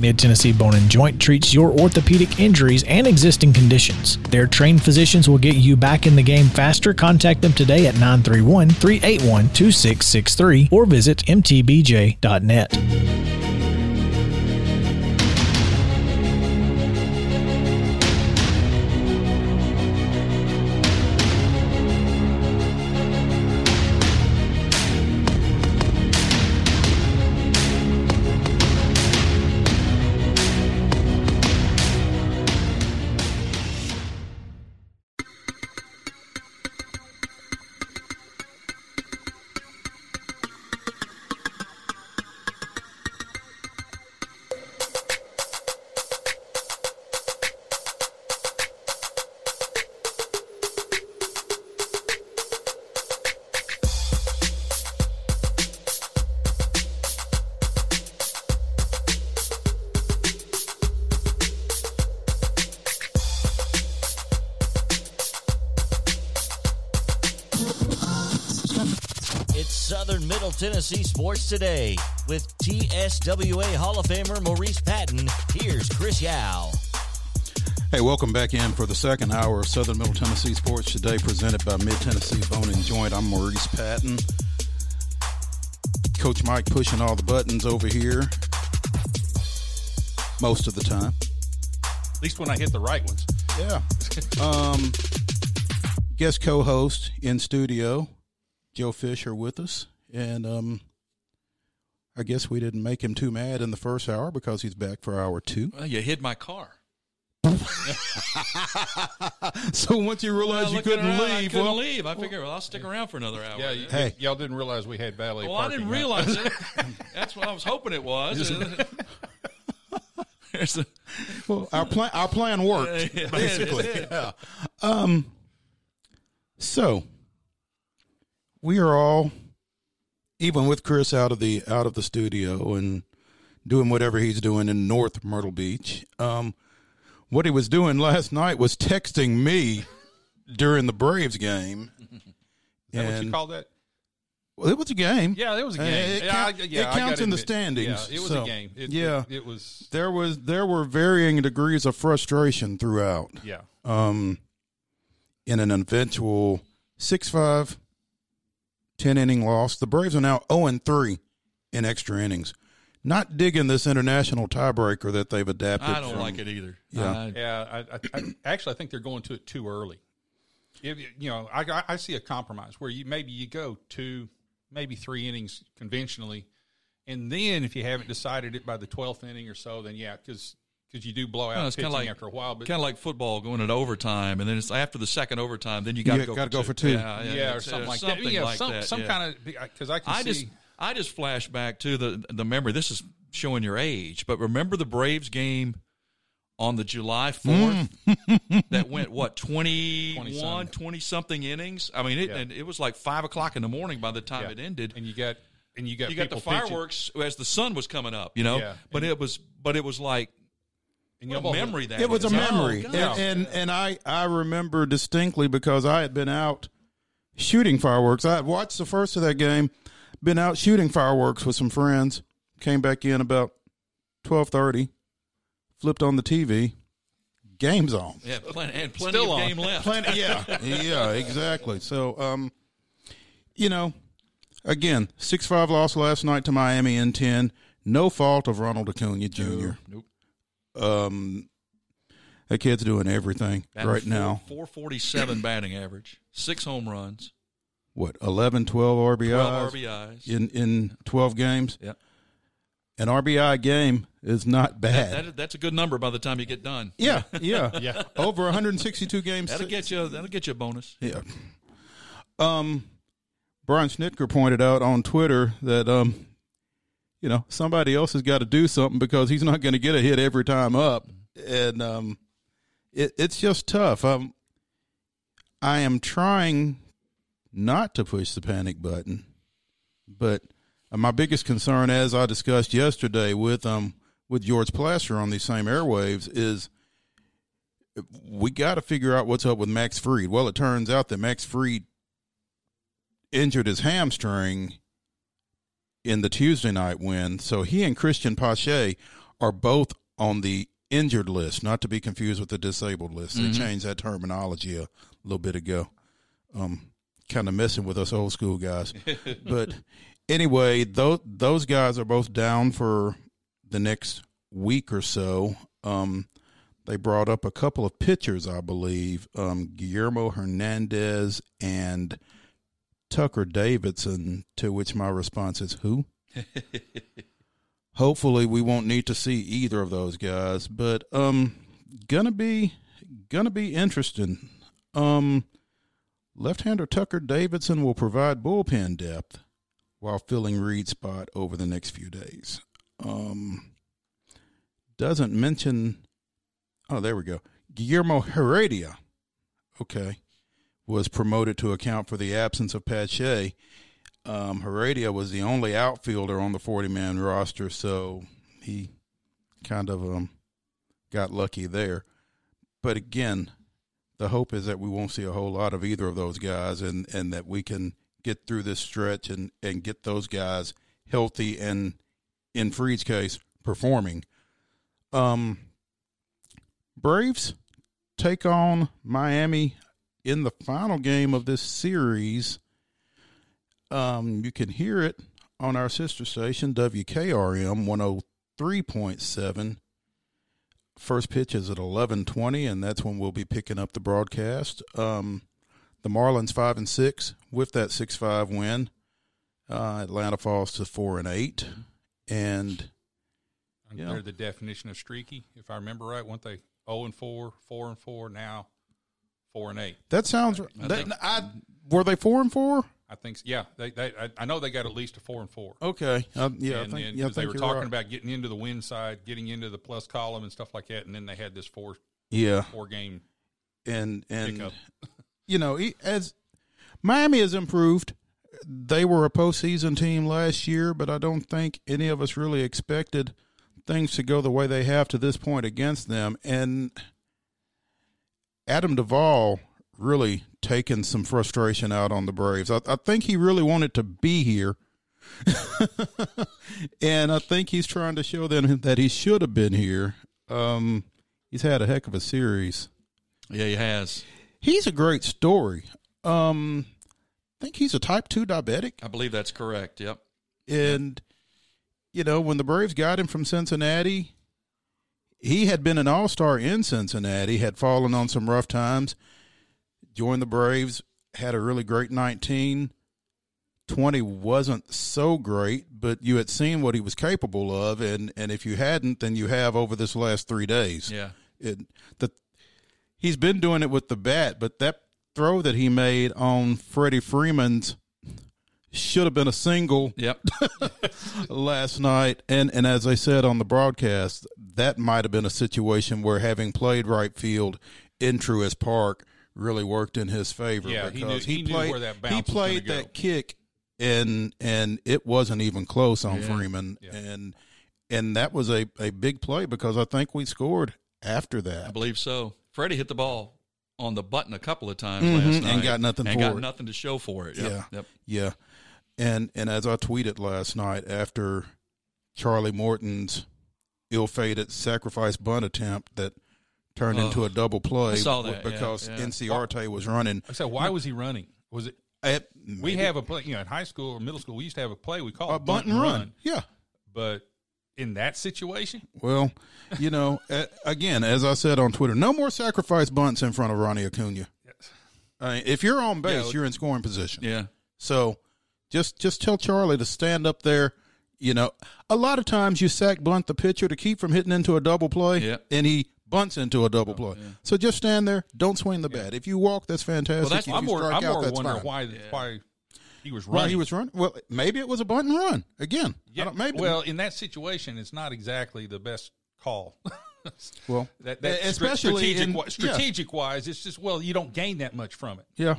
Mid Tennessee Bone and Joint treats your orthopedic injuries and existing conditions. Their trained physicians will get you back in the game faster. Contact them today at 931 381 2663 or visit mtbj.net. Sports Today with TSWA Hall of Famer Maurice Patton. Here's Chris Yao. Hey, welcome back in for the second hour of Southern Middle Tennessee Sports today, presented by Mid Tennessee Bone and Joint. I'm Maurice Patton. Coach Mike pushing all the buttons over here most of the time. At least when I hit the right ones. Yeah. Um, guest co-host in studio, Joe Fisher with us, and um, I guess we didn't make him too mad in the first hour because he's back for hour two. Well, you hid my car. So once you realize Well, you couldn't around, I leave, couldn't well, leave. I figured, well, I'll stick around for another hour. Yeah, you, Hey. y'all didn't realize we had valet well, I didn't huh? realize it. That's what I was hoping it was. A- well, our plan our plan worked Yeah, basically. did. Yeah. Um. So we are all, even with Chris out of the out of the studio and doing whatever he's doing in North Myrtle Beach. Um, what he was doing last night was texting me during the Braves game. Is that what you And- call that? Well, it was a game. Yeah, it was a Uh, game. it yeah, I, yeah, it counts in the standings, Yeah, it was so, a game. It, yeah. it, it was. There was there were varying degrees of frustration throughout. Yeah, um, in an eventual 6 5, 10 inning loss. The Braves are now 0 3 in extra innings. Not digging this international tiebreaker that they've adapted. I don't from- like it either. Yeah. I- yeah. I, I, I, actually, I think they're going to it too early. If you- you know, I, I- I see a compromise where you maybe you go two, maybe three innings conventionally, and then if you haven't decided it by the twelfth inning or so, then yeah, because you do blow out Well, it's pitching kinda like- after a while. But Kind of like football going into overtime, and then it's after the second overtime, then you got to go, for go two. for two. Yeah, yeah, yeah, or it's, uh, something like something that. Yeah, like some that, some yeah. kind of because I can I see. just I just flash back to the the memory. This is showing your age, but remember the Braves game on the July 4th that went what 21 20-some. 20 something innings i mean it, Yeah. and it was like five o'clock in the morning by the time Yeah. it ended and you got and you got you got the people pitching. fireworks as the sun was coming up you know Yeah. but it was but it was like And what a memory that It was a is. Oh, memory, God. and, and and I I remember distinctly because I had been out shooting fireworks. I had watched the first of that game, been out shooting fireworks with some friends. Came back in about twelve thirty, flipped on the TV, game's on. yeah plenty, and plenty Still of on. game left Plenty, yeah, yeah, exactly. So, um, you know, again, six five loss last night to Miami in ten. No fault of Ronald Acuna Jr. nope Um, that kid's doing everything Batting right four- now. 447 batting average six home runs What 11, 12 RBIs, 12 rbis in in twelve games? yeah An RBI game is not bad. that, that's a good number by the time you get done yeah, yeah, Yeah. Over 162 games. that'll get you that'll get you a bonus Yeah. Um, Brian Snitker pointed out on Twitter that um, you know, somebody else has got to do something because he's not going to get a hit every time up, and um, it, it's just tough. Um, I am trying not to push the panic button, but my biggest concern, as I discussed yesterday with um with George Plaster on these same airwaves, is we got to figure out what's up with Max Fried. Well, it turns out that Max Fried injured his hamstring in the Tuesday night win, so he and Christian Pache are both on the injured list, not to be confused with the disabled list. They changed that terminology a little bit ago. Um, kind of messing with us old school guys. but anyway, those those guys are both down for the next week or so. Um, they brought up a couple of pitchers, I believe, um, Guillermo Hernandez and Tucker Davidson. To which my response is, "Who?" Hopefully, we won't need to see either of those guys, but um, gonna be gonna be interesting. Um, left-hander Tucker Davidson will provide bullpen depth while filling Fried's spot over the next few days. Um, doesn't mention. Oh, there we go. Guillermo Heredia, okay, was promoted to account for the absence of Pache. Um, Heredia was the only outfielder on the 40 man roster, so he kind of um, got lucky there. But again, the hope is that we won't see a whole lot of either of those guys and, and that we can get through this stretch and, and get those guys healthy and, in Fried's case, performing. Um, Braves take on Miami in the final game of this series. Um, you can hear it on our sister station, WKRM 103.7. First pitch is at 11:20 and that's when we'll be picking up the broadcast. Um, the Marlins 5 and 6 with that 6-5 win. Uh, Atlanta falls to 4 and 8 and Yeah. They're the definition of streaky, if I remember right. Weren't they 0 and 4, 4 and 4, now 4 and 8? that sounds I that, think- I, were they 4 and 4? I think, yeah. They, they, I, I know they got at least a 4 and 4. Okay. Uh, yeah, and I think, then, yeah, they were talking right. about getting into the win side, getting into the plus column and stuff like that, and then they had this four Yeah. four game and and pickup. you know as Miami has improved. They were a postseason team last year, but I don't think any of us really expected things to go the way they have to this point against them. And Adam Duvall really taken some frustration out on the Braves. I, I think he really wanted to be here. and I think he's trying to show them that he should have been here. Um, he's had a heck of a series Yeah, he has. he's a great story. Um, I think he's a type two diabetic, I believe that's correct. Yep. and you know when the Braves got him from Cincinnati, he had been an all star in Cincinnati, had fallen on some rough times, joined the Braves, had a really great nineteen. 20 wasn't so great, but you had seen what he was capable of, and, and if you hadn't, then you have over this last three days. Yeah. it the he's been doing it with the bat, but that throw that he made on Freddie Freeman's should have been a single Yep. last night. And and as I said on the broadcast, that might have been a situation where having played right field in Truist Park really worked in his favor Yeah, he knew- because he, he played that he played that go. kick and and it wasn't even close on Yeah. Freeman Yeah. and and that was a, a big play because I think we scored after that. I believe so. Freddie hit the ball on the button a couple of times Mhm, last and night got nothing and got it. nothing to show for it. Yep. Yeah. Yep. Yeah. And and as I tweeted last night after Charlie Morton's ill-fated sacrifice bunt attempt that turned Oh, into a double play that, yeah, because yeah. Inciarte was running. I said, why was he running? Was it? At, We have a play, you know, in high school or middle school, we used to have a play we call a bunt and run. Yeah. But in that situation, Well, you know, again, as I said on Twitter, no more sacrifice bunts in front of Ronnie Acuna. I mean, if you're on base, Yeah. you're in scoring position. Yeah. So just just tell Charlie to stand up there. You know, a lot of times you sack bunt the pitcher to keep from hitting into a double play, Yeah. and he bunts into a double play. So just stand there, don't swing the bat. If you walk, that's fantastic. Well, that's- if I'm you more, I'm out, more wondering fine. why Yeah. why he was Why running. he was running? Well, maybe it was a bunt and run again. I yeah, don't- maybe well, in that situation, it's not exactly the best call. well, that, that especially strategic, in- wi- yeah. strategic wise, it's just well, you don't gain that much from it. Yeah.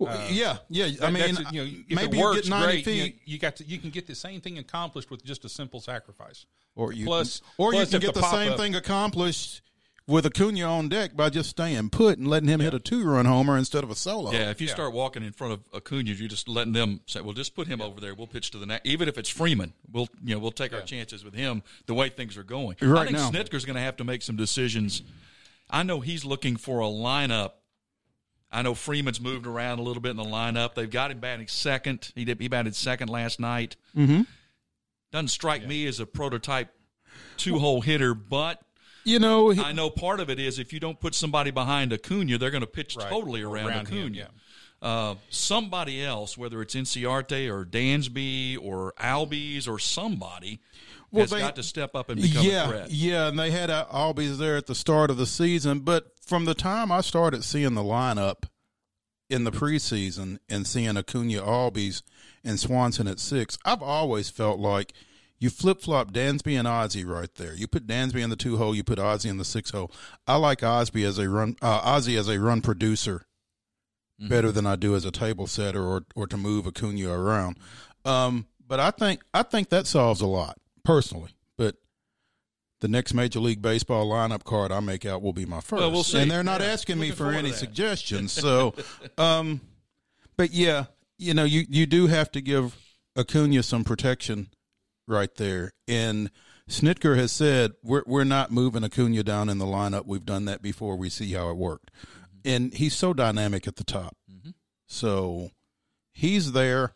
Well, uh, yeah, yeah. I That- mean, you know, if maybe it works, you get ninety great. You, feet, know, you got to, you can get the same thing accomplished with just a simple sacrifice. or you plus- or plus you can get the the, same pop-up- thing accomplished with Acuna on deck by just staying put and letting him hit a two-run homer instead of a solo. Yeah, if you start walking in front of Acuna, you're just letting them say, "Well, just put him over there. We'll pitch to the next." Even if it's Freeman, we'll you know we'll take our chances with him. The way things are going, I Right think now. Snitker's going to have to make some decisions. I know he's looking for a lineup. I know Freeman's moved around a little bit in the lineup. They've got him batting second. He did, he batted second last night. Mm-hmm. Doesn't strike me as a prototype two hole hitter, but You know, he, I know part of it is if you don't put somebody behind Acuna, they're going to pitch Right. totally around, Around him, Acuna. yeah. Uh, somebody else, whether it's Inciarte or Dansby or Albies or somebody, Well, has they- got to step up and become yeah, a threat. yeah, and they had Albies there at the start of the season, but from the time I started seeing the lineup in the preseason and seeing Acuna, Albies, and Swanson at six, I've always felt like you flip flop Dansby and Ozzy right there. You put Dansby in the two hole, you put Ozzy in the six hole. I like Osby as a run, uh, Ozzy as a run producer better than I do as a table setter or or to move Acuna around. Um, but I think I think that solves a lot personally. But the next Major League Baseball lineup card I make out will be my first. Well, we'll. And they're not Yeah, asking me looking for any suggestions. So, um, but yeah, you know, you you do have to give Acuna some protection right there. And Snitker has said we're we're not moving Acuna down in the lineup. We've done that before. We see how it worked, and he's so dynamic at the top. So he's there.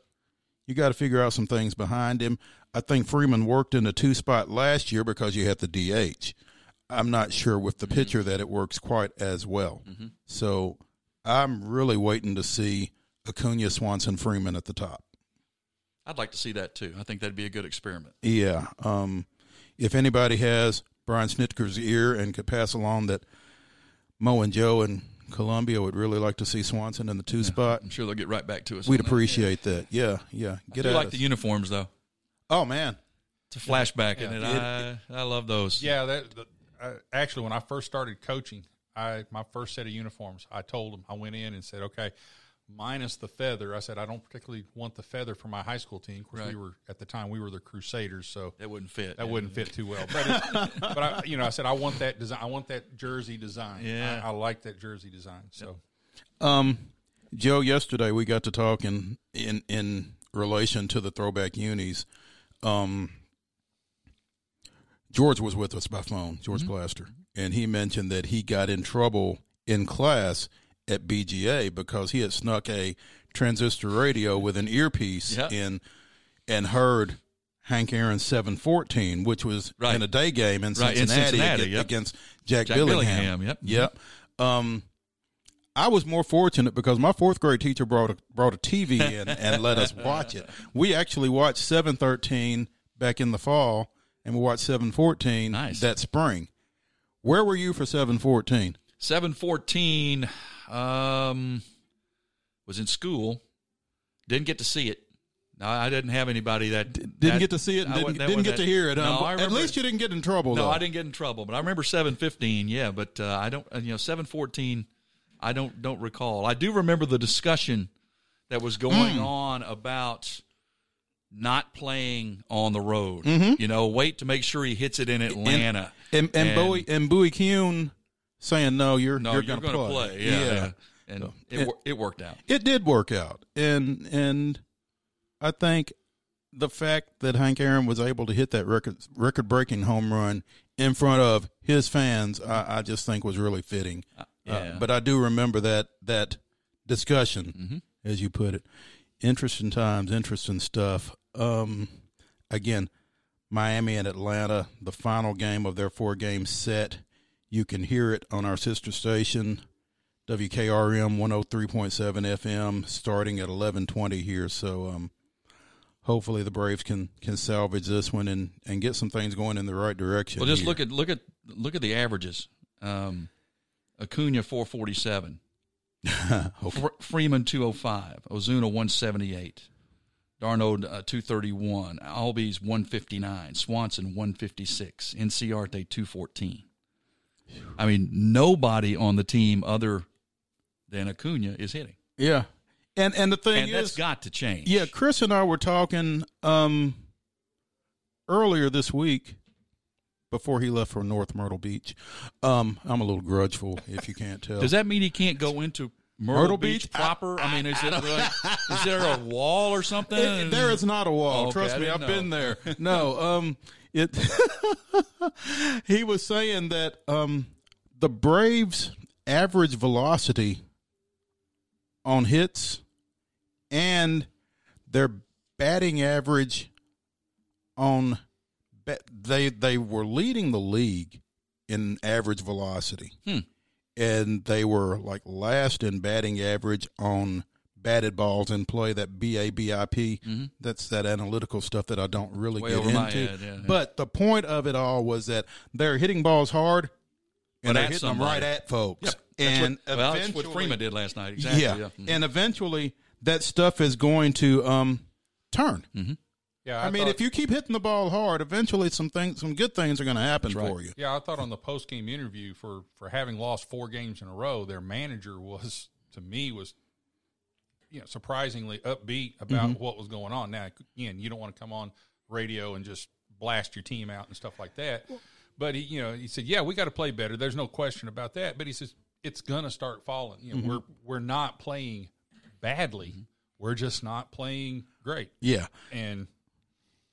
You got to figure out some things behind him. I think Freeman worked in a two spot last year because you had the DH. I'm not sure with the pitcher that it works quite as well. So I'm really waiting to see Acuna, Swanson, Freeman at the top. I'd like to see that too. I think that'd be a good experiment. Yeah. Um, if anybody has Brian Snitker's ear and could pass along that Mo and Joe and Columbia would really like to see Swanson in the two spot, I'm sure they'll get right back to us. we'd on that. appreciate that. Yeah, yeah. I Get do at like us. the uniforms though. Oh man, It's a flashback, Yeah. and it, I I love those. Yeah, that, that uh, actually, when I first started coaching, I my first set of uniforms, I told them I went in and said, okay, minus the feather. I said I don't particularly want the feather for my high school team. Of course, Right. we were at the time we were the Crusaders, so that wouldn't fit. that wouldn't fit too well. But it, but I, you know, I said I want that design. I want that jersey design. Yeah. I, I like that jersey design. So Um, Joe, yesterday we got to talking in in relation to the throwback unis. Um, George was with us by phone, George Plaster, and he mentioned that he got in trouble in class at BGA because he had snuck a transistor radio with an earpiece Yep. in and heard Hank Aaron's 714, which was Right. in a day game in Right, in Cincinnati, Cincinnati, ag- yep. against Jack, Jack Billingham. Billingham, yep. Yep. Um, I was more fortunate because my fourth grade teacher brought a, brought a TV in and let us watch it. We actually watched 713 back in the fall, and we watched 714 Nice. that spring. Where were you for 714? Seven fourteen um, was in school. Didn't get to see it. No, I didn't have anybody that Didn't that- get to see it, and didn't, that didn't wasn't get to hear it. No, huh? I At least you didn't get in trouble. No, though. I didn't get in trouble, but I remember seven fifteen. Yeah, but uh, I don't. You know, seven fourteen. I don't don't recall. I do remember the discussion that was going Hmm. on about not playing on the road. Mm-hmm. You know, wait to make sure he hits it in Atlanta. And and, Bowie and Bowie Kuhn saying no, you're no, you're, you're, going to to play. Yeah, yeah. and it, it- it worked out. It did work out, and and I think the fact that Hank Aaron was able to hit that record record breaking home run in front of his fans, I, I just think was really fitting. Uh, but I do remember that that discussion, as you put it. Interesting times, interesting stuff. Um, again, Miami and Atlanta, the final game of their four game set. You can hear it on our sister station, WKRM 103.7 FM, starting at 11:20 here. So, um, hopefully the Braves can can salvage this one and and get some things going in the right direction. Well, just here. look at look at look at the averages. Um, Acuna four forty seven, Freeman two hundred five, Ozuna one seventy eight, d'Arnaud uh, two thirty one, Albies one fifty nine, Swanson one fifty six, Inciarte two fourteen. I mean, nobody on the team other than Acuna is hitting. Yeah. And and the thing and is, that's got to change. yeah, Chris and I were talking um, earlier this week before he left for North Myrtle Beach. Um, I'm a little grudgeful, if you can't tell. Does that mean he can't go into Myrtle, Myrtle Beach, Beach? proper? I, mean, is it like, is there a wall or something? It- there is not a wall. Okay, Trust me, I've know. been there. No, um, it. he was saying that um, the Braves' average velocity on hits and their batting average on they they were leading the league in average velocity, Hmm. and they were like last in batting average on batted balls in play. That BABIP, that's that analytical stuff that I don't really Mm-hmm. Way get into. head, yeah, yeah. But the point of it all was that they're hitting balls hard, But and they're hitting them right at folks. That's and what, well, that's what Freeman did last night. Exactly. yeah, Yeah. Mhm. and eventually that stuff is going to um, turn. Yeah, I, mean, thought- if you keep hitting the ball hard, eventually some things, some good things are going to happen right. for you. Yeah, I thought on the post game interview for for having lost four games in a row, their manager was to me was you know surprisingly upbeat about Mm-hmm. what was going on. Now, again, you don't want to come on radio and just blast your team out and stuff like that. But he, you know, he said, "Yeah, we got to play better. There's no question about that." But he says it's gonna start falling. You know, Mm-hmm. we're we're not playing badly. We're just not playing great. Yeah, And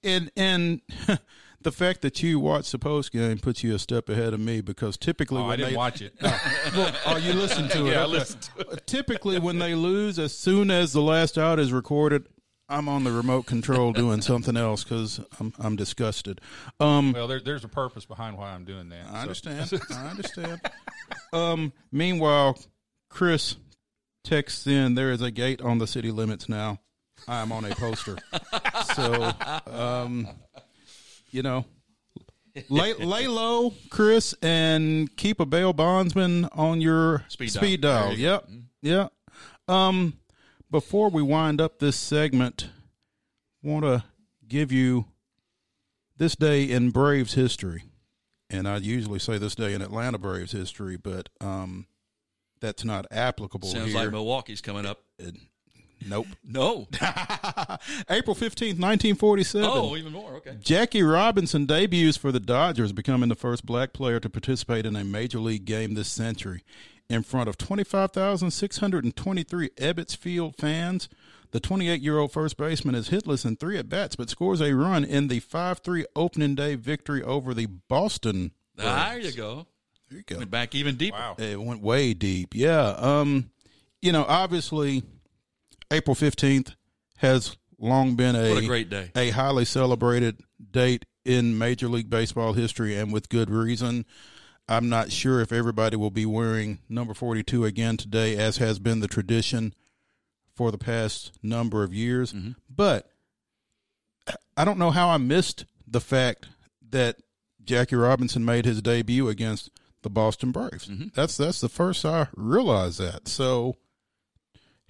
and and the fact that you watch the post game puts you a step ahead of me because typically oh, when I didn't they watch it. well, oh you listen to it. Yeah, I okay. listened to Typically when they lose, as soon as the last out is recorded, I'm on the remote control doing something else because I'm I'm disgusted. Um, well, there, there's a purpose behind why I'm doing that. I so. understand. I understand. Um, meanwhile, Chris texts in there is a gate on the city limits now. I am on a poster. so, um, you know, lay, lay low, Chris, and keep a bail bondsman on your Speed speed, dial. dial. Yep. Yep. Um, before we wind up this segment, want to give you this day in Braves history and I usually say this day in Atlanta Braves history, but um, that's not applicable Sounds here. like Milwaukee's coming up. Nope. No. April fifteenth, nineteen forty-seven. Oh, even more. Okay. Jackie Robinson debuts for the Dodgers, becoming the first black player to participate in a major league game this century. In front of 25,623 Ebbets Field fans, the 28 year old first baseman is hitless in three at bats, but scores a run in the 5 3 opening day victory over the Boston. There you go. There you go. Went back even deeper. Wow. It went way deep. Yeah. Um, you know, obviously, April 15th has long been a, What a great day. a highly celebrated date in Major League Baseball history, and with good reason. I'm not sure if everybody will be wearing number 42 again today, as has been the tradition for the past number of years. Mm-hmm. But I don't know how I missed the fact that Jackie Robinson made his debut against the Boston Braves. Mm-hmm. That's that's the first I realized that. So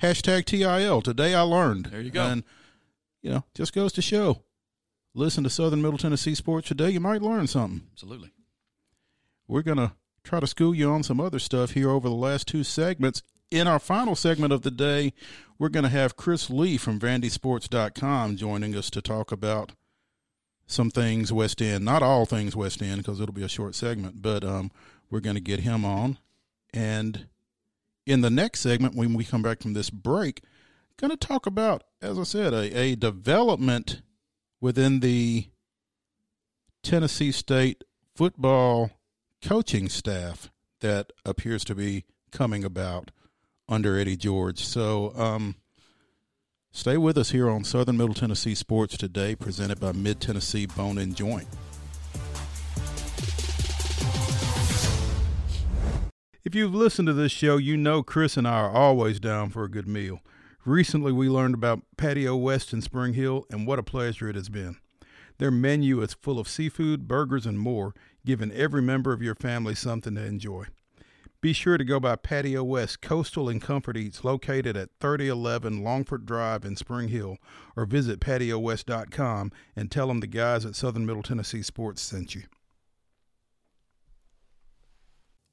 hashtag TIL. Today I learned. There you go. And you know, just goes to show. Listen to Southern Middle Tennessee Sports today. You might learn something. Absolutely. We're gonna try to school you on some other stuff here over the last two segments. In our final segment of the day, we're going to have Chris Lee from VandySports.com joining us to talk about some things West End. Not all things West End because it'll be a short segment, but um, we're going to get him on. And in the next segment, when we come back from this break, going to talk about, as I said, a, a development within the Tennessee State football coaching staff that appears to be coming about under Eddie George. So, um, stay with us here on Southern Middle Tennessee Sports today, presented by Mid Tennessee Bone and Joint. If you've listened to this show, you know Chris and I are always down for a good meal. Recently, we learned about Patio West in Spring Hill, and what a pleasure it has been. Their menu is full of seafood, burgers, and more, giving every member of your family something to enjoy. Be sure to go by Patio West Coastal and Comfort Eats located at 3011 Longford Drive in Spring Hill or visit patiowest.com and tell them the guys at Southern Middle Tennessee Sports sent you.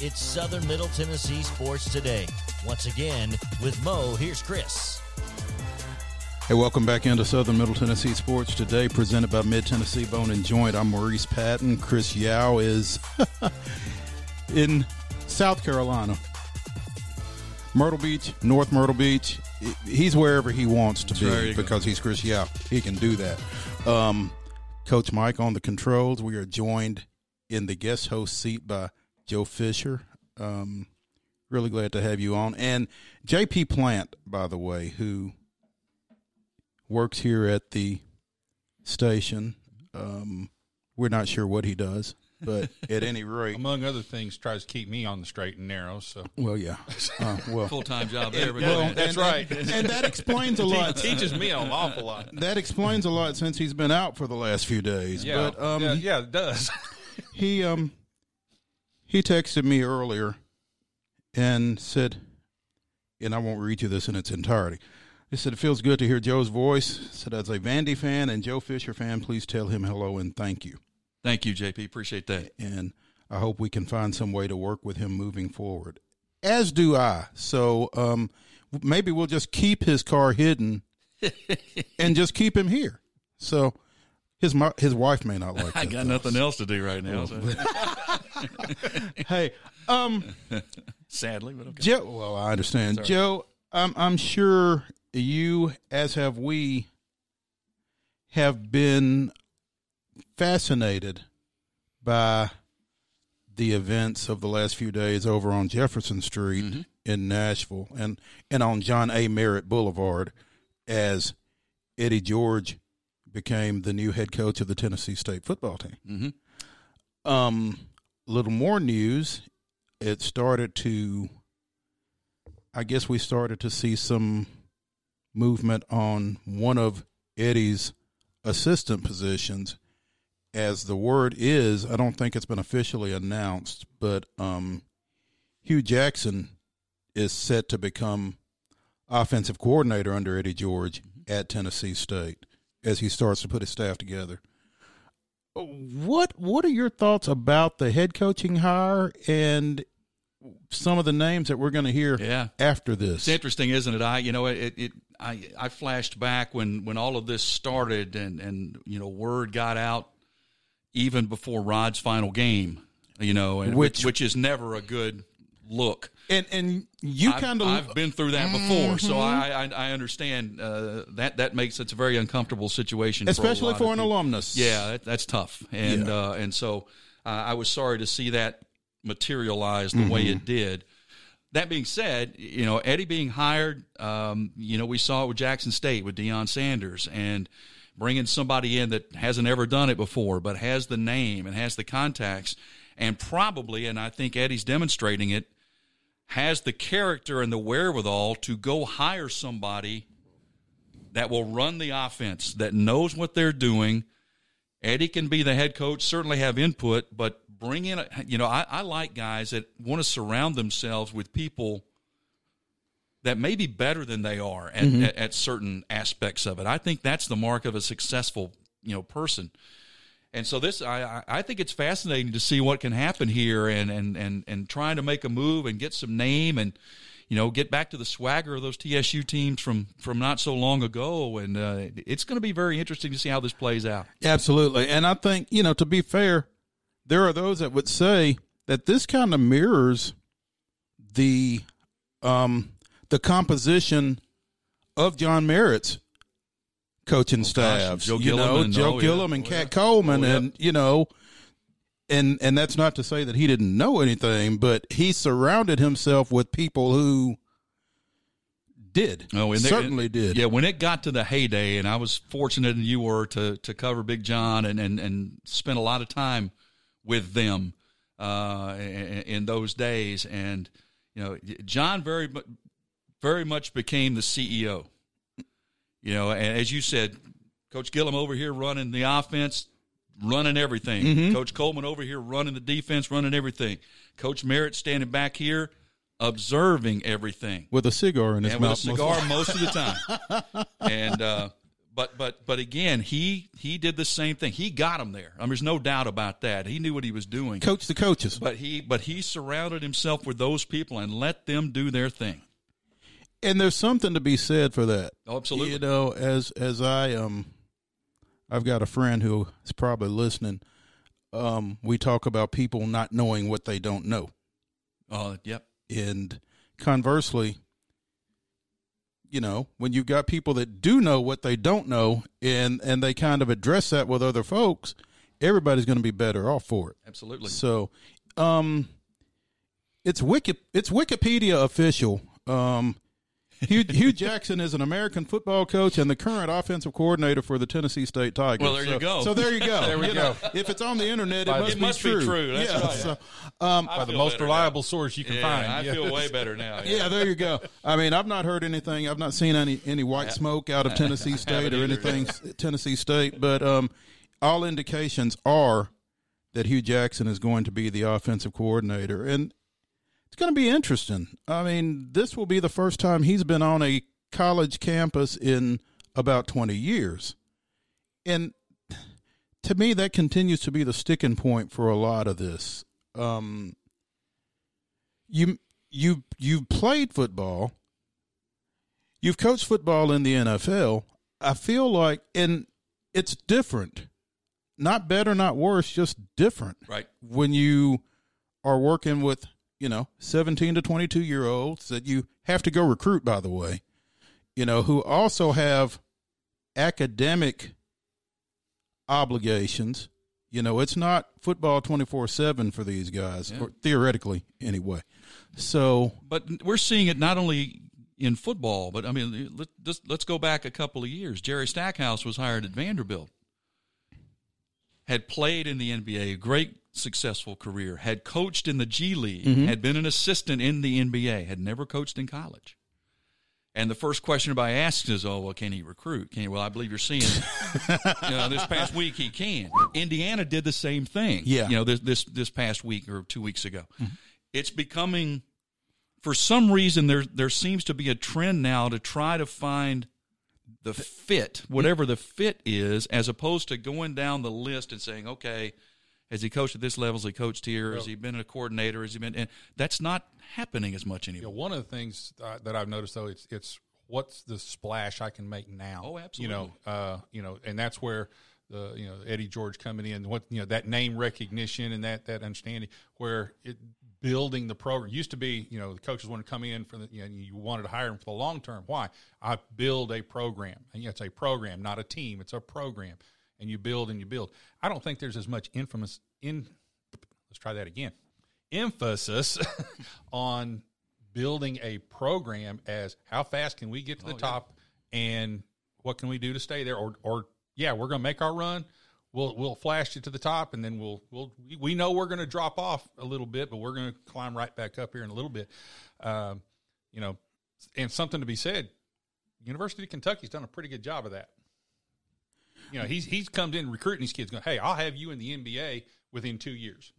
it's Southern Middle Tennessee Sports Today. Once again, with Mo, here's Chris. Hey, welcome back into Southern Middle Tennessee Sports today, presented by Mid Tennessee Bone and Joint. I'm Maurice Patton. Chris Yao is in South Carolina, Myrtle Beach, North Myrtle Beach. He's wherever he wants to There be you go. because he's Chris Yao. He can do that. Um, Coach Mike on the controls. We are joined in the guest host seat by Joe Fisher. Um, really glad to have you on. And JP Plant, by the way, who works here at the station. Um, we're not sure what he does, but at any rate, Among other things, tries to keep me on the straight and narrow. So well, yeah, uh, well, Full time job there. but well, go that's and- right. and, and that explains a lot. teaches me an awful lot. That explains a lot since he's been out for the last few days. Yeah, but um, yeah, yeah, it does. he um he texted me earlier and said and I won't read you this in its entirety. He said it feels good to hear Joe's voice. Said as a Vandy fan and Joe Fisher fan, please tell him hello and thank you. Thank you, JP. Appreciate that. And I hope we can find some way to work with him moving forward. As do I. So um maybe we'll just keep his car hidden and just keep him here. So his his wife may not like it. I got though. nothing else to do right now. So. Hey, um Sadly, but okay. Joe, well, I understand. Sorry. Joe, I'm, I'm sure you, as have we, have been fascinated by the events of the last few days over on Jefferson Street Mm-hmm. in Nashville and, and on John A. Merritt Boulevard as Eddie George became the new head coach of the Tennessee State football team. Mhm. Um, a little more news. It started to, I guess we started to see some movement on one of Eddie's assistant positions. As the word is, I don't think it's been officially announced, but um, Hue Jackson is set to become offensive coordinator under Eddie George at Tennessee State as he starts to put his staff together. What What are your thoughts about the head coaching hire and some of the names that we're going to hear Yeah. after this? It's interesting, isn't it? I, you know, it, it, I, I flashed back when, when all of this started, and, and you know, word got out even before Rod's final game. You know, and Which- which which is never a good look. And and you kind of I've been through that before, so Mm-hmm. I I, I understand uh, that that makes it's a very uncomfortable situation, for a especially for of an people. alumnus. Yeah, that, that's tough, and Yeah. uh, and so uh, I was sorry to see that materialize the way Mm-hmm. it did. That being said, you know Eddie being hired, um, you know we saw it with Jackson State with Deion Sanders and bringing somebody in that hasn't ever done it before, but has the name and has the contacts, and probably, and I think Eddie's demonstrating it, has the character and the wherewithal to go hire somebody that will run the offense, that knows what they're doing. Eddie can be the head coach, certainly have input, but bring in, a, you know, I, I like guys that want to surround themselves with people that may be better than they are at, mm-hmm. at, at certain aspects of it. I think that's the mark of a successful, you know, person. And so this, I, I think it's fascinating to see what can happen here, and and and and trying to make a move and get some name, and you know, get back to the swagger of those TSU teams from from not so long ago, and uh, it's going to be very interesting to see how this plays out. Absolutely. And I think, you know, to be fair, there are those that would say that this kind of mirrors the um the composition of John Merritt's coaching staffs. Joe you know, and- Joe oh, yeah. And Oh, Cat yeah. Coleman Oh, yeah. and you know and and that's not to say that he didn't know anything, but he surrounded himself with people who did. Oh, and they- certainly did. Yeah, when it got to the heyday, and I was fortunate, and you were to to cover Big John and and and spend a lot of time with them uh, in, in those days, and you know, John very very much became the CEO. You know, and as you said, Coach Gilliam over here running the offense, running everything. Coach Coleman over here running the defense, running everything. Coach Merritt standing back here, observing everything with a cigar in his and with a mouth. most cigar most of the time. and uh, but but but again, he he did the same thing. He got him there. I mean, there's no doubt about that. He knew what he was doing. coach the coaches. But he but he surrounded himself with those people and let them do their thing. And there's something to be said for that. Oh, absolutely. You know, as as I um, I've got a friend who is probably listening. Um, we talk about people not knowing what they don't know, Oh, yep. and conversely, you know, when you've got people that do know what they don't know, and and they kind of address that with other folks, everybody's going to be better off for it. Absolutely. So, um, it's Wiki, it's Wikipedia official. Um, Hue, Hue Jackson is an American football coach and the current offensive coordinator for the Tennessee State Tigers. Well, there you So- go. So there you go. There we You go. know, if it's on the internet, it By- must, it be, must be true. true. That's yeah, right. So, um, By the most better reliable source you can Yeah, find. I Yeah. feel way better now. yeah, there you go. I mean, I've not heard anything. I've not seen any any white smoke out of Tennessee State or anything Tennessee State, but um, all indications are that Hue Jackson is going to be the offensive coordinator, and it's going to be interesting. I mean, this will be the first time he's been on a college campus in about twenty years, and to me, that continues to be the sticking point for a lot of this. Um, you you you've played football, you've coached football in the NFL. I feel like, and it's different, not better, not worse, just different. Right. When you are working with you know seventeen to twenty two year olds that you have to go recruit, by the way, you know who also have academic obligations. You know, it's not football 24 7 for these guys, or theoretically, anyway. So, But we're seeing it not only in football, but I mean, let, let's go back a couple of years. Jerry Stackhouse was hired at Vanderbilt, had played in the NBA, great successful career, had coached in the G League, mm-hmm. had been an assistant in the NBA, had never coached in college. And the first question everybody asks is, "Oh, well, can he recruit? Can he?" Well, I believe you're seeing. you know, this past week he can. Indiana did the same thing. Yeah. You know, this this this past week or two weeks ago, mm-hmm. it's becoming. For some reason, there there seems to be a trend now to try to find the fit, whatever the fit is, as opposed to going down the list and saying, "Okay, has he coached at this level? Has he coached here? Has he been a coordinator? Has he been?" And that's not happening as much You know, anymore. one of the things uh, that I've noticed though, it's it's what's the splash I can make now. Oh, absolutely. You know, uh, you know, and that's where the you know Eddie George coming in, what you know that name recognition and that that understanding where it building the program used to be. You know, the coaches want to come in for the you know you wanted to hire them for the long term. Why? I build a program, and yeah, it's a program, not a team. It's a program, and you build and you build. I don't think there's as much infamous in. Let's try that again emphasis on building a program as how fast can we get to the top and what can we do to stay there or or yeah we're going to make our run we'll we'll flash you to the top and then we'll we'll we- we know we're going to drop off a little bit but we're going to climb right back up here in a little bit um, you know and something to be said University of Kentucky's done a pretty good job of that you know he's he's come in recruiting these kids going hey I'll have you in the NBA within 2 years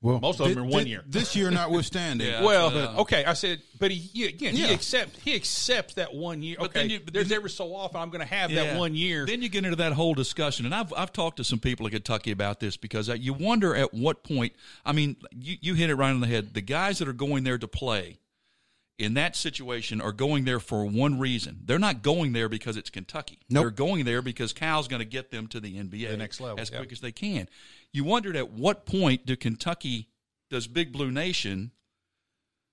well, Most of them thi- are one thi- year. This year, notwithstanding. Yeah. Well, Uh, okay, I said, but he, he again Yeah. he accept he accepts that one year. But okay, then you- but there's then- every so often I'm going to have Yeah. that one year. Then you get into that whole discussion, and I've I've talked to some people in Kentucky about this because uh, you wonder at what point. I mean, you you hit it right on the head. The guys that are going there to play in that situation are going there for one reason. They're not going there because it's Kentucky. Nope. They're going there because Cal's going to get them to the NBA The next level, as yeah. quick as they can. You wondered at what point do Kentucky does Big Blue Nation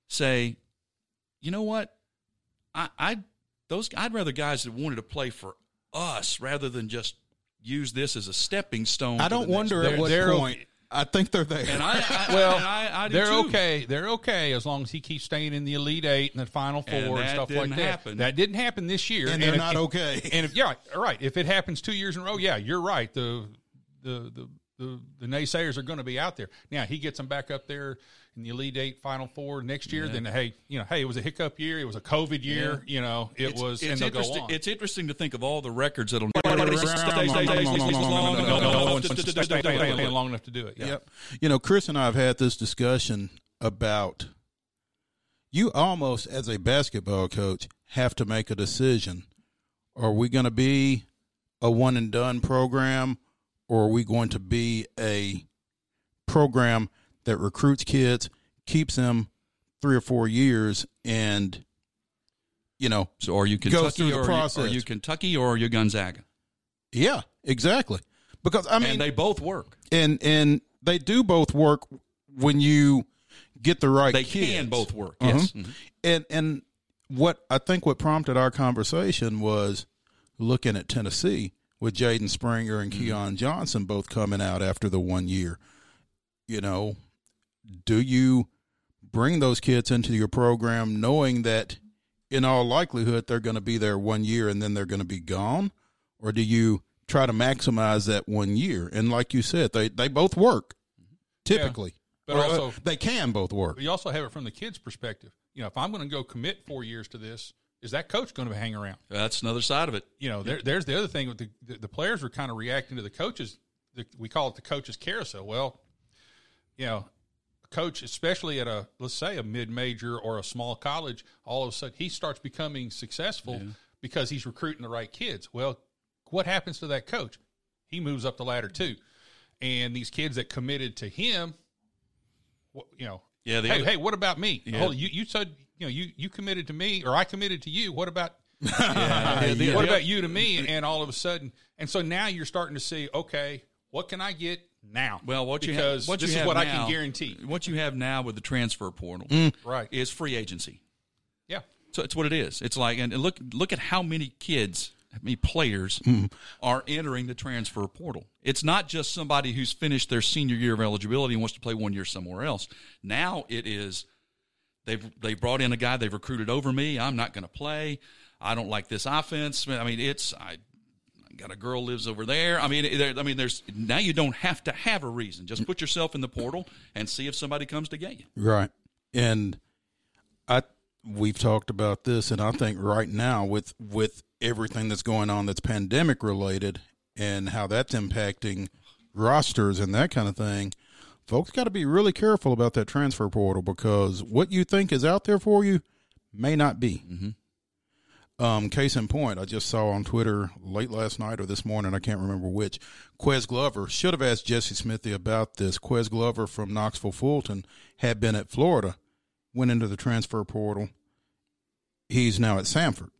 say, you know what, I I those I'd rather guys that wanted to play for us rather than just use this as a stepping stone. I don't the next wonder level. at what They're- point. I think they're there. And I, I Well, and I, I do they're too. okay. They're okay as long as he keeps staying in the Elite Eight and the Final Four And and, that stuff like didn't that. happen. That didn't happen this year, And they're if- not okay. And if yeah, all right. If it happens two years in a row, yeah, you're right. The the the the, the naysayers are going to be out there. Now he gets them back up there in the Elite Eight, Final Four next year. Then hey, you know, hey, it was a hiccup year. It was a COVID year. You know, it It's, was, and it's they'll go interesting. on. It's interesting to think of all the records that'll staying long enough to do it. Yeah. Yep. You know, Chris and I have had this discussion about you almost, as a basketball coach, have to make a decision. Are we going to be a one and done program, or are we going to be a program that recruits kids, keeps them three or four years, and, you know, So are you Goes through Kentucky the or are you, process. are you Kentucky or are you Gonzaga? yeah, exactly. Because, I mean, and they both work. and and they do both work when you get the right They kids. can both work. Uh-huh. Yes. Mhm. and and what I think what prompted our conversation was looking at Tennessee with Jaden Springer and Keon Johnson both coming out after the one year. You know, do you bring those kids into your program knowing that in all likelihood they're going to be there one year and then they're going to be gone, or do you try to maximize that one year? And like you said, they they both work typically. But Or, uh, also- they can both work. You also have it from the kid's perspective. You know, if I'm going to go commit four years to this, is that coach going to hang around? That's another side of it. You know, there, there's the other thing with the, the the players are kind of reacting to the coaches. The, we call it the coaches carousel. Well, you know, a coach, especially at a let's say a mid major or a small college, all of a sudden he starts becoming successful because he's recruiting the right kids. Well, what happens to that coach? He moves up the ladder too, and these kids that committed to him, what- you know, Yeah, hey, other- hey, what about me? Yeah. Hold, you you said you know you you committed to me or I committed to you. What about Yeah, the- what about you to me? And all of a sudden, and so now you're starting to see, okay, what can I get now? Well, what you have, because what this you is have what I now- can guarantee. What you have now with the transfer portal mm. Right? is free agency. Yeah. So it's what it is. It's like, and and look, look at how many kids, how many players mm-hmm. are entering the transfer portal. It's not just somebody who's finished their senior year of eligibility and wants to play one year somewhere else. Now it is they've they brought in a guy they've recruited over me. I'm not going to play. I don't like this offense. I mean, it's I. Got a girl lives over there. I mean, there, I mean, there's now you don't have to have a reason. Just put yourself in the portal and see if somebody comes to get you. Right. And I we've talked about this and I think right now with with everything that's going on that's pandemic related and how that's impacting rosters and that kind of thing, folks got to be really careful about that transfer portal because what you think is out there for you may not be. Mm-hmm. Um, case in point, I just saw on Twitter late last night or this morning, I can't remember which. Ques Glover should have asked Jesse Smithy about this. Ques Glover from Knoxville Fulton had been at Florida, went into the transfer portal. He's now at Samford.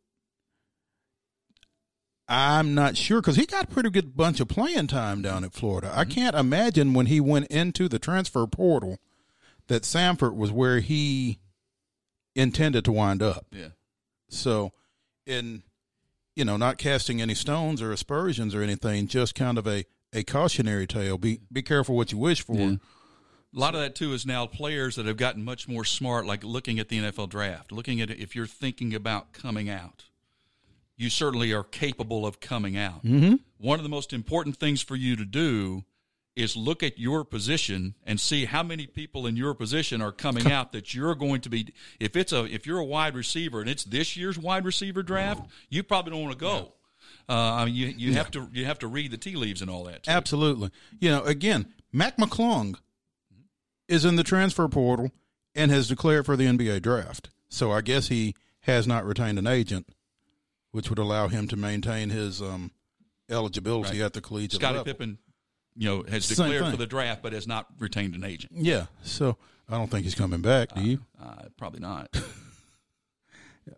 I'm not sure because he got a pretty good bunch of playing time down at Florida. I can't imagine when he went into the transfer portal that Samford was where he intended to wind up. Yeah. So, in you know, not casting any stones or aspersions or anything, just kind of a, a cautionary tale. Be be careful what you wish for. Yeah. A lot of that too is now players that have gotten much more smart, like looking at the NFL draft, looking at if you're thinking about coming out. You certainly are capable of coming out. Mm-hmm. One of the most important things for you to do is look at your position and see how many people in your position are coming out that you're going to be. If it's a if you're a wide receiver and it's this year's wide receiver draft, you probably don't want to go. Uh, I mean, you you have to you have to read the tea leaves and all that. too. Absolutely. You know, again, Mac McClung is in the transfer portal and has declared for the NBA draft. So I guess he has not retained an agent, which would allow him to maintain his um, eligibility at the collegiate Scottie level. Pippen, you know, has Same declared thing. for the draft, but has not retained an agent. Yeah. So I don't think he's coming back. Do you? Uh, probably not.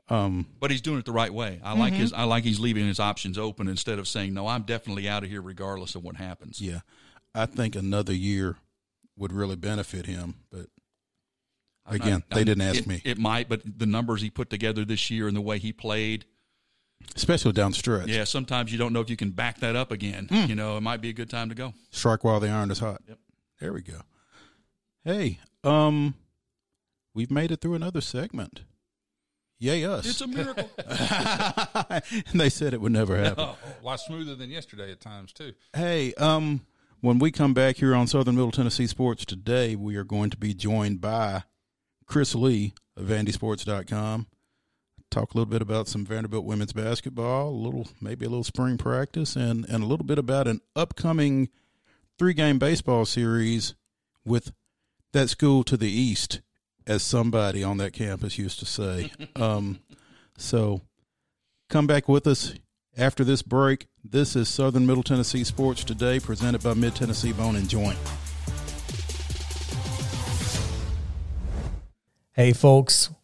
Um, but he's doing it the right way. I Mm-hmm. like his. I like he's leaving his options open instead of saying, "No, I'm definitely out of here, regardless of what happens." yeah. I think another year would really benefit him. But I'm again, not- they I'm- didn't ask it- me, It might, but the numbers he put together this year and the way he played, especially down the stretch. yeah. Sometimes you don't know if you can back that up again. Hmm. You know, it might be a good time to go. Strike while the iron is hot. Yep. There we go. Hey, um, we've made it through another segment. Yay us! It's a miracle. and they said it would never happen. Oh, a lot smoother than yesterday at times too. Hey, um, when we come back here on Southern Middle Tennessee Sports today, we are going to be joined by Chris Lee of VandySports.com. Talk a little bit about some Vanderbilt women's basketball, a little maybe a little spring practice, and and a little bit about an upcoming three game baseball series with that school to the east, as somebody on that campus used to say. um, so come back with us after this break. This is Southern Middle Tennessee Sports Today, presented by Mid Tennessee Bone and Joint. Hey, folks,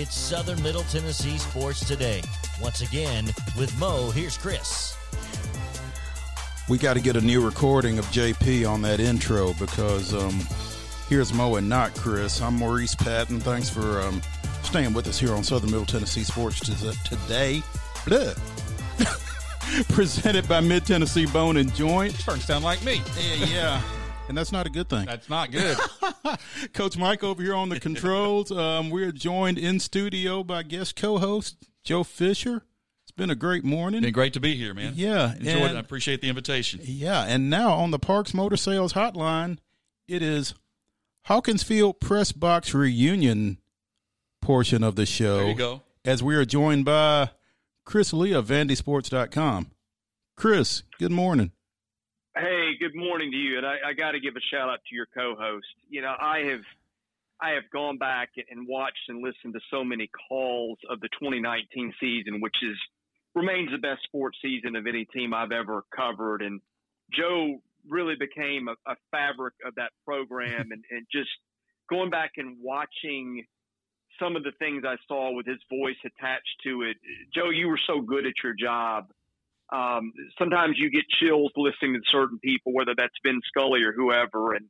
it's Southern Middle Tennessee Sports Today. Once again, with Mo, here's Chris. We got to get a new recording of JP on that intro because um, here's Mo and not Chris. I'm Maurice Patton. Thanks for um, staying with us here on Southern Middle Tennessee Sports today. Blah. Presented by Mid Tennessee Bone and Joint. Starting to sound like me. Yeah, yeah. And that's not a good thing. That's not good. Coach Mike over here on the controls. Um, we're joined in studio by guest co-host Joe Fisher. It's been a great morning. Been great to be here, man. Yeah, Enjoyed it. I appreciate the invitation. Yeah, and now on the Parks Motor Sales Hotline, it is Hawkins Field Press Box Reunion portion of the show. There you go. As we are joined by Chris Lee of VandySports.com. Chris, good morning. Good morning to you. And I, I got to give a shout out to your co-host. You know, I have I have gone back and watched and listened to so many calls of the 2019 season, which is remains the best sports season of any team I've ever covered. And Joe really became a, a fabric of that program, and, and just going back and watching some of the things I saw with his voice attached to it. Joe, you were so good at your job um, sometimes you get chills listening to certain people, whether that's Vin Scully or whoever, and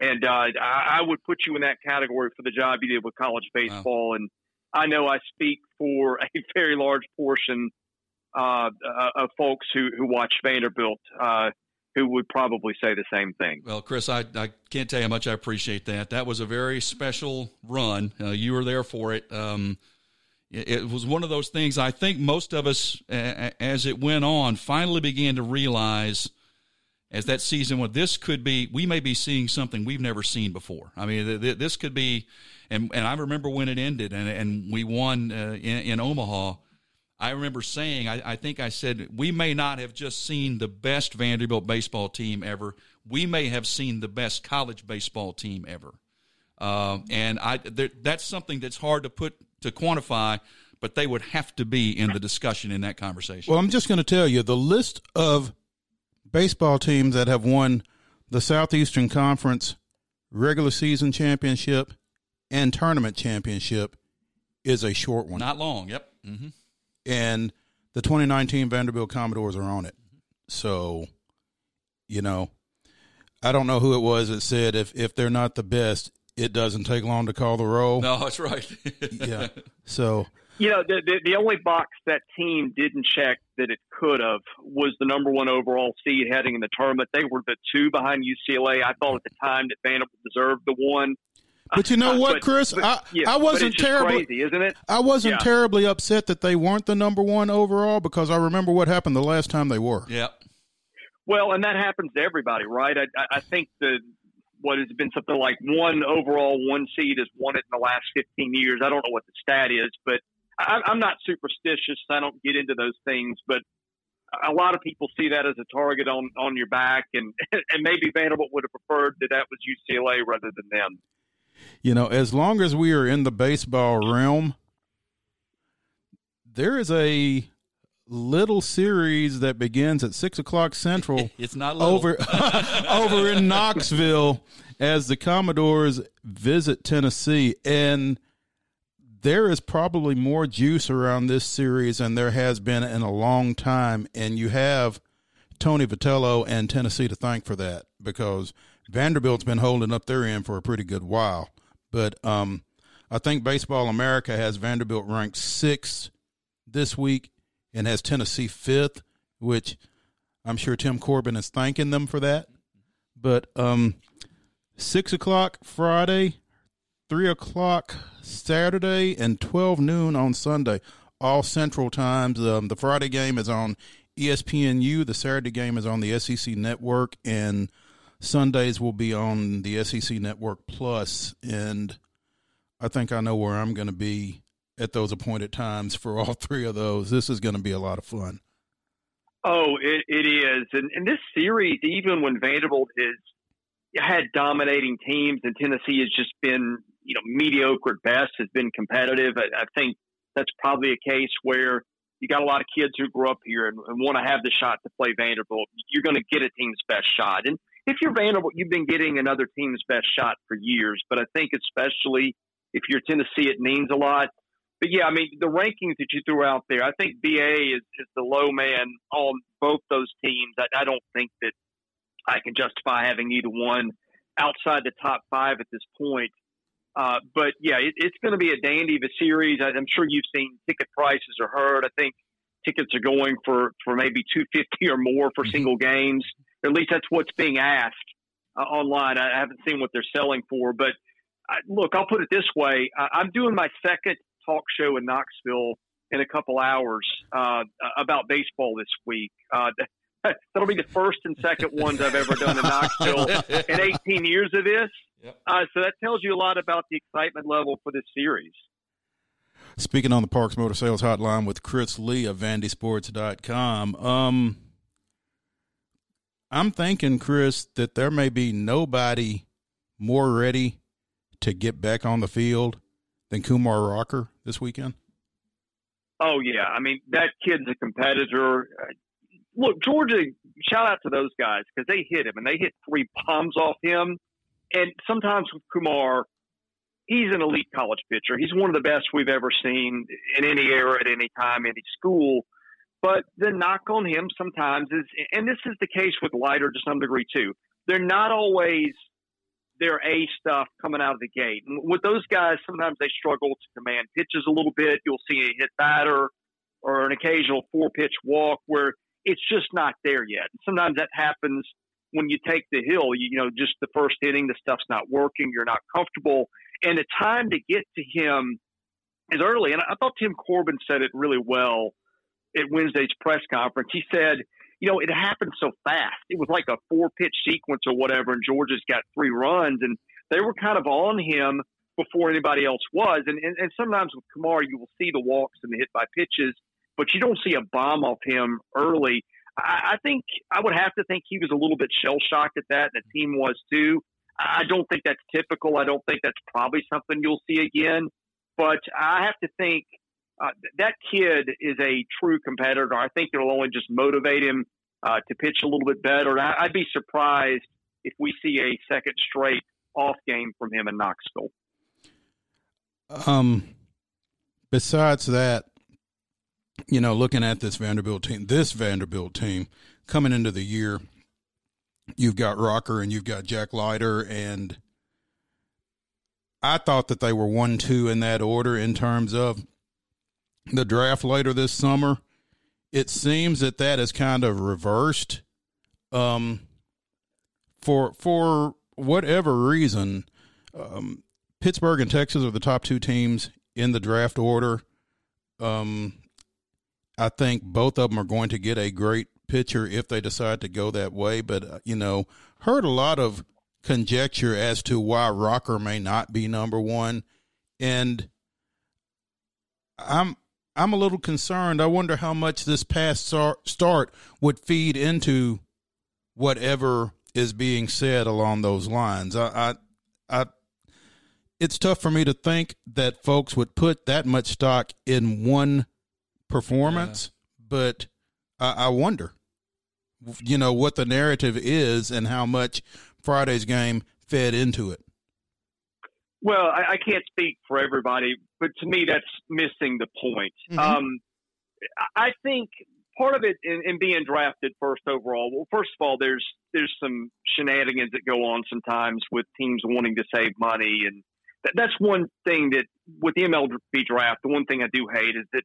and uh, I, I would put you in that category for the job you did with college baseball. And I know I speak for a very large portion uh, uh, of folks who who watch Vanderbilt. Uh, who would probably say the same thing. Well, Chris, I, I can't tell you how much I appreciate that. That was a very special run. Uh, you were there for it. Um, it. Was one of those things I think most of us, as it went on, finally began to realize as that season went, this could be, we may be seeing something we've never seen before. I mean, th- th- this could be, and, and I remember when it ended and, and we won uh, in, in Omaha. I remember saying, I, I think I said, we may not have just seen the best Vanderbilt baseball team ever. We may have seen the best college baseball team ever. Uh, and I, there, that's something that's hard to put to quantify, but they would have to be in the discussion in that conversation. Well, I'm just going to tell you the list of baseball teams that have won the Southeastern Conference regular season championship and tournament championship is a short one. not long. Yep. Mm-hmm. and the 2019 Vanderbilt Commodores are on it. So, you know, I don't know who it was that said if if they're not the best, it doesn't take long to call the roll. No, that's right. Yeah. So, You know, the, the the only box that team didn't check that it could have was the number one overall seed heading in the tournament. They were the two behind UCLA. I thought at the time that Vanderbilt deserved the one. but you know uh, what, But- Chris? but- I yeah, I but wasn't terribly crazy, isn't it? I wasn't Yeah. terribly upset that they weren't the number one overall because I remember what happened the last time they were. yep. Well, and that happens to everybody, right? I, I- I think the what has been something like one overall one seed has won it in the last 15 years. I don't know what the stat is, but I, I'm not superstitious. I don't get into those things, but a lot of people see that as a target on on your back, and and maybe Vanderbilt would have preferred that that was UCLA rather than them. You know, as long as we are in the baseball realm, there is a little series that begins at six o'clock central. it's not little. over over in Knoxville as the Commodores visit Tennessee, and there is probably more juice around this series than there has been in a long time. And you have Tony Vitello and Tennessee to thank for that because Vanderbilt's been holding up their end for a pretty good while. But um, I think Baseball America has Vanderbilt ranked sixth this week and has Tennessee fifth, which I'm sure Tim Corbin is thanking them for that. But um, six o'clock Friday, three o'clock Saturday, and twelve noon on Sunday, all Central times. Um, the Friday game is on ESPNU. The Saturday game is on the SEC Network, and Sundays will be on the SEC Network Plus. And I think I know where I'm going to be at those appointed times for all three of those. This is going to be a lot of fun. Oh, it, it is, and and this series, even when Vanderbilt has had dominating teams, and Tennessee has just been you know mediocre at best, has been competitive. I, I think that's probably a case where you got a lot of kids who grew up here and, and want to have the shot to play Vanderbilt. You're going to get a team's best shot, and if you're Vanderbilt, you've been getting another team's best shot for years. But I think especially if you're Tennessee, it means a lot. But yeah, I mean, the rankings that you threw out there, I think BA is, is the low man on both those teams. I, I don't think that I can justify having either one outside the top five at this point. Uh, but yeah, it, it's going to be a dandy of a series. I, I'm sure you've seen ticket prices are heard. I think tickets are going for, for maybe 250 or more for single games. At least that's what's being asked uh, online. I, I haven't seen what they're selling for, but I, look, I'll put it this way: I, I'm doing my second talk show in Knoxville in a couple hours uh, about baseball this week. Uh, that'll be the first and second ones I've ever done in Knoxville in 18 years of this. Yep. Uh, so that tells you a lot about the excitement level for this series. Speaking on the Parks Motor Sales Hotline with Chris Lee of VandySports.com, um, I'm thinking, Chris, that there may be nobody more ready to get back on the field than Kumar Rocker this weekend. Oh yeah, I mean that kid's a competitor. Look, Georgia, shout out to those guys because they hit him and they hit three bombs off him. And sometimes with Kumar, he's an elite college pitcher. He's one of the best we've ever seen in any era, at any time, any school. But the knock on him sometimes is, and this is the case with Leiter to some degree too. They're not always their A stuff coming out of the gate. And with those guys, sometimes they struggle to command pitches a little bit. You'll see a hit batter or an occasional four pitch walk where it's just not there yet. Sometimes that happens when you take the hill. You, you know, just the first inning, the stuff's not working. You're not comfortable, and the time to get to him is early. And I thought Tim Corbin said it really well at Wednesday's press conference. He said, you know, it happened so fast. It was like a four pitch sequence or whatever, and Georgia's got three runs, and they were kind of on him before anybody else was. And, and, and sometimes with Kumar, you will see the walks and the hit by pitches, but you don't see a bomb off him early. I, I think I would have to think he was a little bit shell shocked at that, and the team was too. I don't think that's typical. I don't think that's probably something you'll see again. But I have to think uh, that kid is a true competitor. I think it'll only just motivate him uh, to pitch a little bit better. And I, I'd be surprised if we see a second straight off game from him in Knoxville. Um, besides that, you know, looking at this Vanderbilt team, this Vanderbilt team coming into the year, you've got Rocker and you've got Jack Leiter, and I thought that they were one, two in that order in terms of the draft later this summer. It seems that that is kind of reversed. Um, for for whatever reason, um, Pittsburgh and Texas are the top two teams in the draft order. Um, I think both of them are going to get a great pitcher if they decide to go that way. But uh, you know, heard a lot of conjecture as to why Rocker may not be number one, and I'm I'm a little concerned. I wonder how much this past start would feed into whatever is being said along those lines. I, I, I, it's tough for me to think that folks would put that much stock in one performance, yeah. but I, I wonder, you know, what the narrative is and how much Friday's game fed into it. Well, I, I can't speak for everybody, but to me, that's missing the point. Mm-hmm. Um, I think part of it in, in, being drafted first overall. Well, first of all, there's there's some shenanigans that go on sometimes with teams wanting to save money, and that, that's one thing that with the MLB draft. The one thing I do hate is that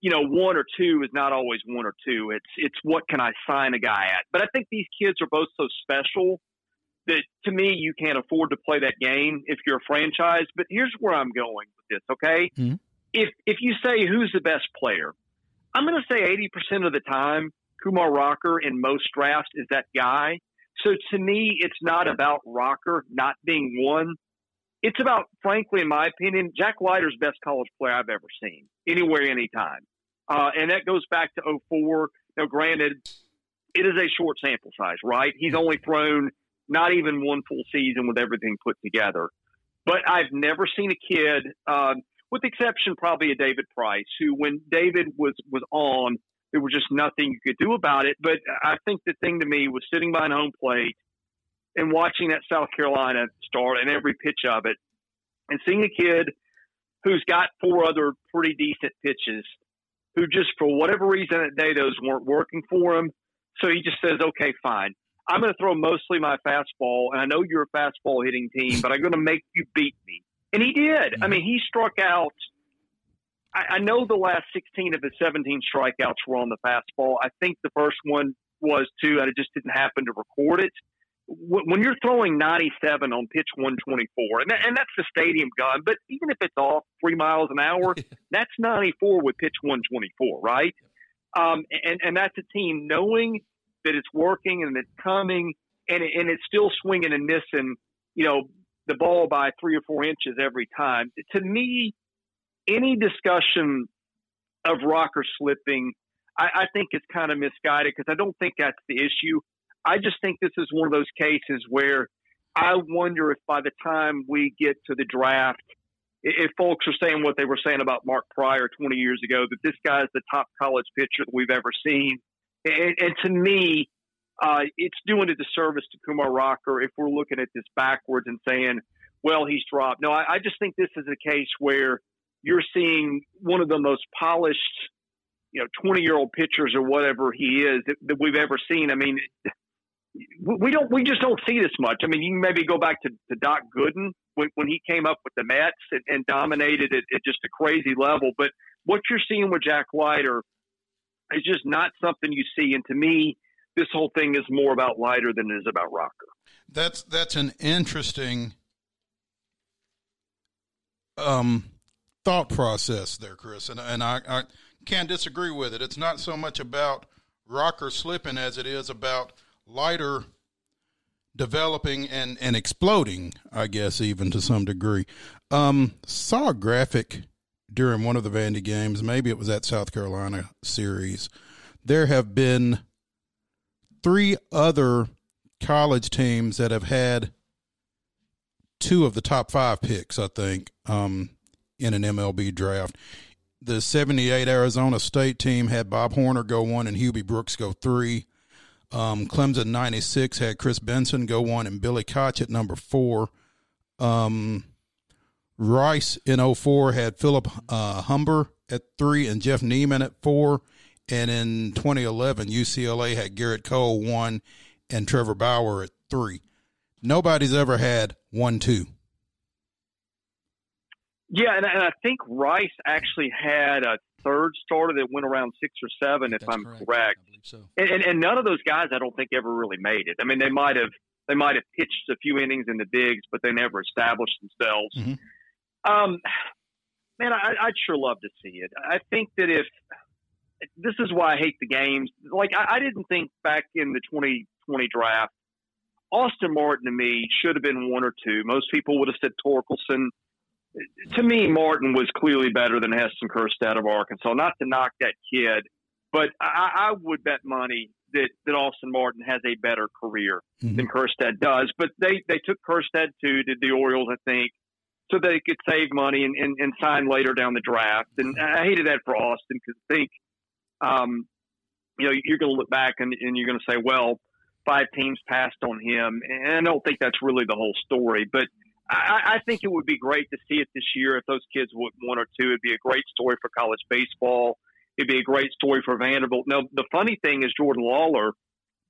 you know one or two is not always one or two. It's it's what can I sign a guy at? But I think these kids are both so special that to me you can't afford to play that game if you're a franchise. But here's where I'm going with this. Okay, mm-hmm. if if you say who's the best player, I'm going to say 80% of the time Kumar Rocker in most drafts is that guy. So to me, it's not about Rocker not being one. It's about, frankly, in my opinion, Jack Leiter's best college player I've ever seen, anywhere, anytime. Uh, and that goes back to 04. Now, granted, it is a short sample size, right? He's only thrown not even one full season with everything put together. But I've never seen a kid, uh, with the exception probably of David Price, who when David was was on, there was just nothing you could do about it. But I think the thing to me was sitting behind home plate and watching that South Carolina start and every pitch of it, and seeing a kid who's got four other pretty decent pitches, who just for whatever reason that day those weren't working for him. So he just says, "Okay, fine." I'm going to throw mostly my fastball, and I know you're a fastball hitting team, but I'm going to make you beat me. And he did. I mean, he struck out. I, I know the last 16 of his 17 strikeouts were on the fastball. I think the first one was too, and it just didn't happen to record it. When you're throwing 97 on pitch 124, and, that, and that's the stadium gun, but even if it's off three miles an hour, that's 94 with pitch 124, right? Um, and, and that's a team knowing that it's working and it's coming and, it, and it's still swinging and missing, you know, the ball by three or four inches every time. To me, any discussion of rocker slipping, I, I think it's kind of misguided because I don't think that's the issue. I just think this is one of those cases where I wonder if by the time we get to the draft, if folks are saying what they were saying about Mark Prior 20 years ago, that this guy is the top college pitcher that we've ever seen, and, and to me, uh, it's doing a disservice to Kumar Rocker if we're looking at this backwards and saying, well, he's dropped. No, I, I just think this is a case where you're seeing one of the most polished, you know, 20 year old pitchers or whatever he is that, that, we've ever seen. I mean, we don't, we just don't see this much. I mean, you can maybe go back to, to Doc Gooden when, when he came up with the Mets and, and dominated it at just a crazy level. But what you're seeing with Jack Leiter is just not something you see. And to me, this whole thing is more about Leiter than it is about rocker. That's that's an interesting um, thought process there, Chris, and and I, I can't disagree with it. It's not so much about rocker slipping as it is about Leiter developing and, and exploding, I guess, even to some degree. Um, saw a graphic during one of the Vandy games, maybe it was that South Carolina series. There have been three other college teams that have had two of the top five picks, I think, um, in an MLB draft. The 78 Arizona State team had Bob Horner go one and Hubie Brooks go three. Um, Clemson 96 had Kris Benson go one and Billy Koch at number four. Um, Rice in 04 had Philip uh, Humber at three and Jeff Niemann at four. And in 2011, UCLA had Gerrit Cole one and Trevor Bauer at three. Nobody's ever had one two. Yeah, and, and I think Rice actually had a third starter that went around six or seven, if That's I'm correct. correct. So. And, and, and none of those guys, I don't think, ever really made it. I mean, they might have they might have pitched a few innings in the bigs, but they never established themselves. Mm-hmm. Um, man, I, would sure love to see it. I think that if this is why I hate the games. Like I, I didn't think back in the 2020 draft, Austin Martin to me should have been one or two. Most people would have said Torkelson. to me, Martin was clearly better than Heston Kjerstad of Arkansas. Not to knock that kid, but I, I would bet money that, that Austin Martin has a better career mm-hmm. than Kjerstad does. But they, they took Kjerstad too to the Orioles, I think, so they could save money and, and, and sign later down the draft. And I hated that for Austin because I think, um, you know, you're going to look back and, and you're going to say, well, five teams passed on him. And I don't think that's really the whole story. But I, I think it would be great to see it this year if those kids would one or two. It'd be a great story for college baseball. It'd be a great story for Vanderbilt. Now, the funny thing is Jordan Lawlar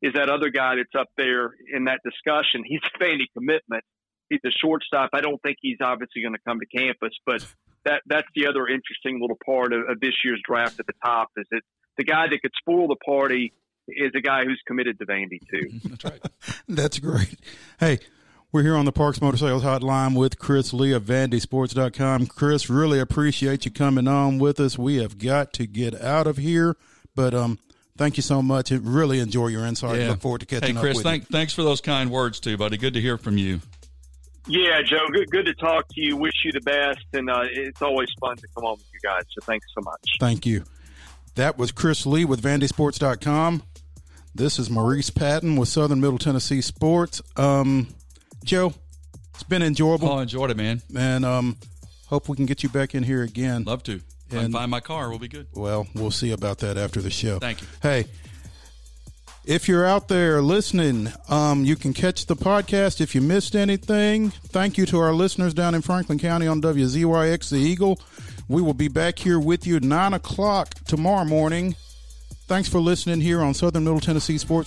is that other guy that's up there in that discussion. He's a Vandy commitment. He's a shortstop. I don't think he's obviously going to come to campus, but that that's the other interesting little part of, of this year's draft at the top is that the guy that could spoil the party is a guy who's committed to Vandy too. That's right. That's great. Hey, we're here on the Parks Motor Sales Hotline with Chris Lee of VandySports.com. Chris, really appreciate you coming on with us. We have got to get out of here, but um, thank you so much. Really enjoy your insight. Yeah. Look forward to catching hey, Chris, up with thank, you. Thanks for those kind words too, buddy. Good to hear from you. Yeah, Joe. Good, good to talk to you. Wish you the best, and uh, it's always fun to come on with you guys. So thanks so much. Thank you. That was Chris Lee with VandySports.com. This is Maurice Patton with Southern Middle Tennessee Sports. Um, Joe, it's been enjoyable. Oh, enjoyed it, man. And um, hope we can get you back in here again. Love to. If and, I can find my car, we'll be good. Well, we'll see about that after the show. Thank you. Hey, if you're out there listening, um, you can catch the podcast if you missed anything. Thank you to our listeners down in Franklin County on WZYX The Eagle. We will be back here with you at 9 o'clock tomorrow morning. Thanks for listening here on Southern Middle Tennessee Sports.